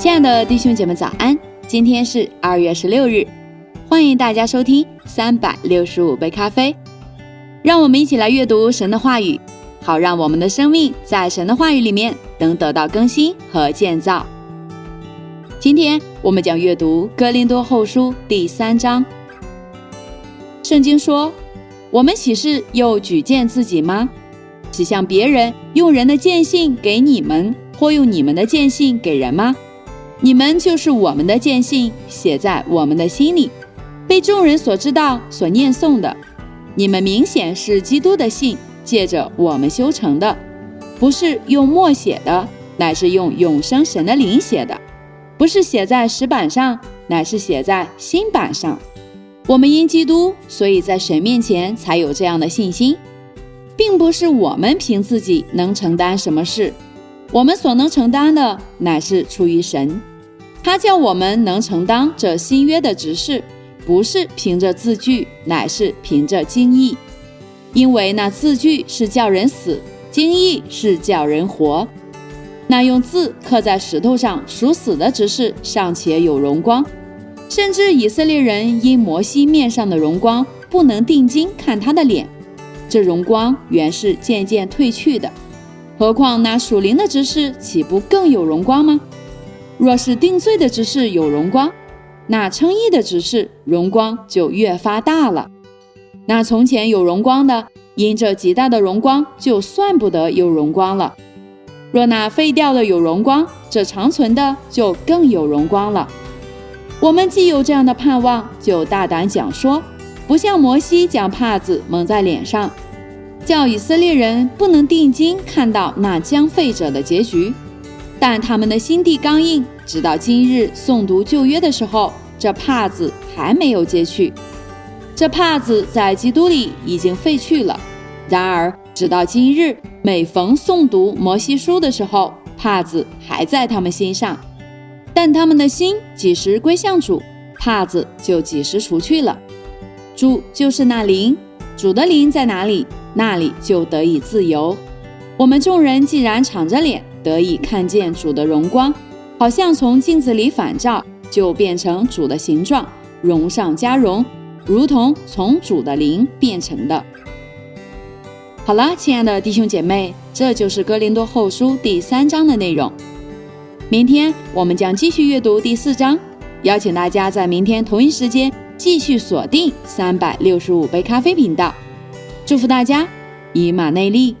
亲爱的弟兄姐妹，早安！今天是二月十六日，欢迎大家收听三百六十五杯咖啡。让我们一起来阅读神的话语，好让我们的生命在神的话语里面能得到更新和建造。今天我们将阅读《哥林多后书》第三章。圣经说：“我们岂是又举荐自己吗？是向别人用人的见信给你们，或用你们的见信给人吗？”你们就是我们的见信，写在我们的心里，被众人所知道、所念诵的。你们明显是基督的信，借着我们修成的，不是用墨写的，乃是用永生神的灵写的；不是写在石板上，乃是写在心板上。我们因基督，所以在神面前才有这样的信心，并不是我们凭自己能承担什么事，我们所能承担的，乃是出于神。他叫我们能承担这新约的指示，不是凭着字句，乃是凭着经意。因为那字句是叫人死，经意是叫人活。那用字刻在石头上属死的指示，尚且有荣光，甚至以色列人因摩西面上的荣光，不能定睛看他的脸，这荣光原是渐渐褪去的。何况那属灵的指示，岂不更有荣光吗？若是定罪的指示有荣光，那称义的指示荣光就越发大了。那从前有荣光的，因这极大的荣光，就算不得有荣光了。若那废掉的有荣光，这长存的就更有荣光了。我们既有这样的盼望，就大胆讲说，不像摩西将帕子蒙在脸上，叫以色列人不能定睛看到那将废者的结局。但他们的心地刚硬，直到今日诵读旧约的时候，这帕子还没有揭去。这帕子在基督里已经废去了。然而，直到今日，每逢诵读摩西书的时候，帕子还在他们心上。但他们的心几时归向主，帕子就几时除去了。主就是那灵，主的灵在哪里，那里就得以自由。我们众人既然敞着脸。得以看见主的荣光，好像从镜子里反照，就变成主的形状，荣上加荣，如同从主的灵变成的。好了，亲爱的弟兄姐妹，这就是哥林多后书第三章的内容。明天我们将继续阅读第四章，邀请大家在明天同一时间继续锁定三百六十五杯咖啡频道。祝福大家，以马内利。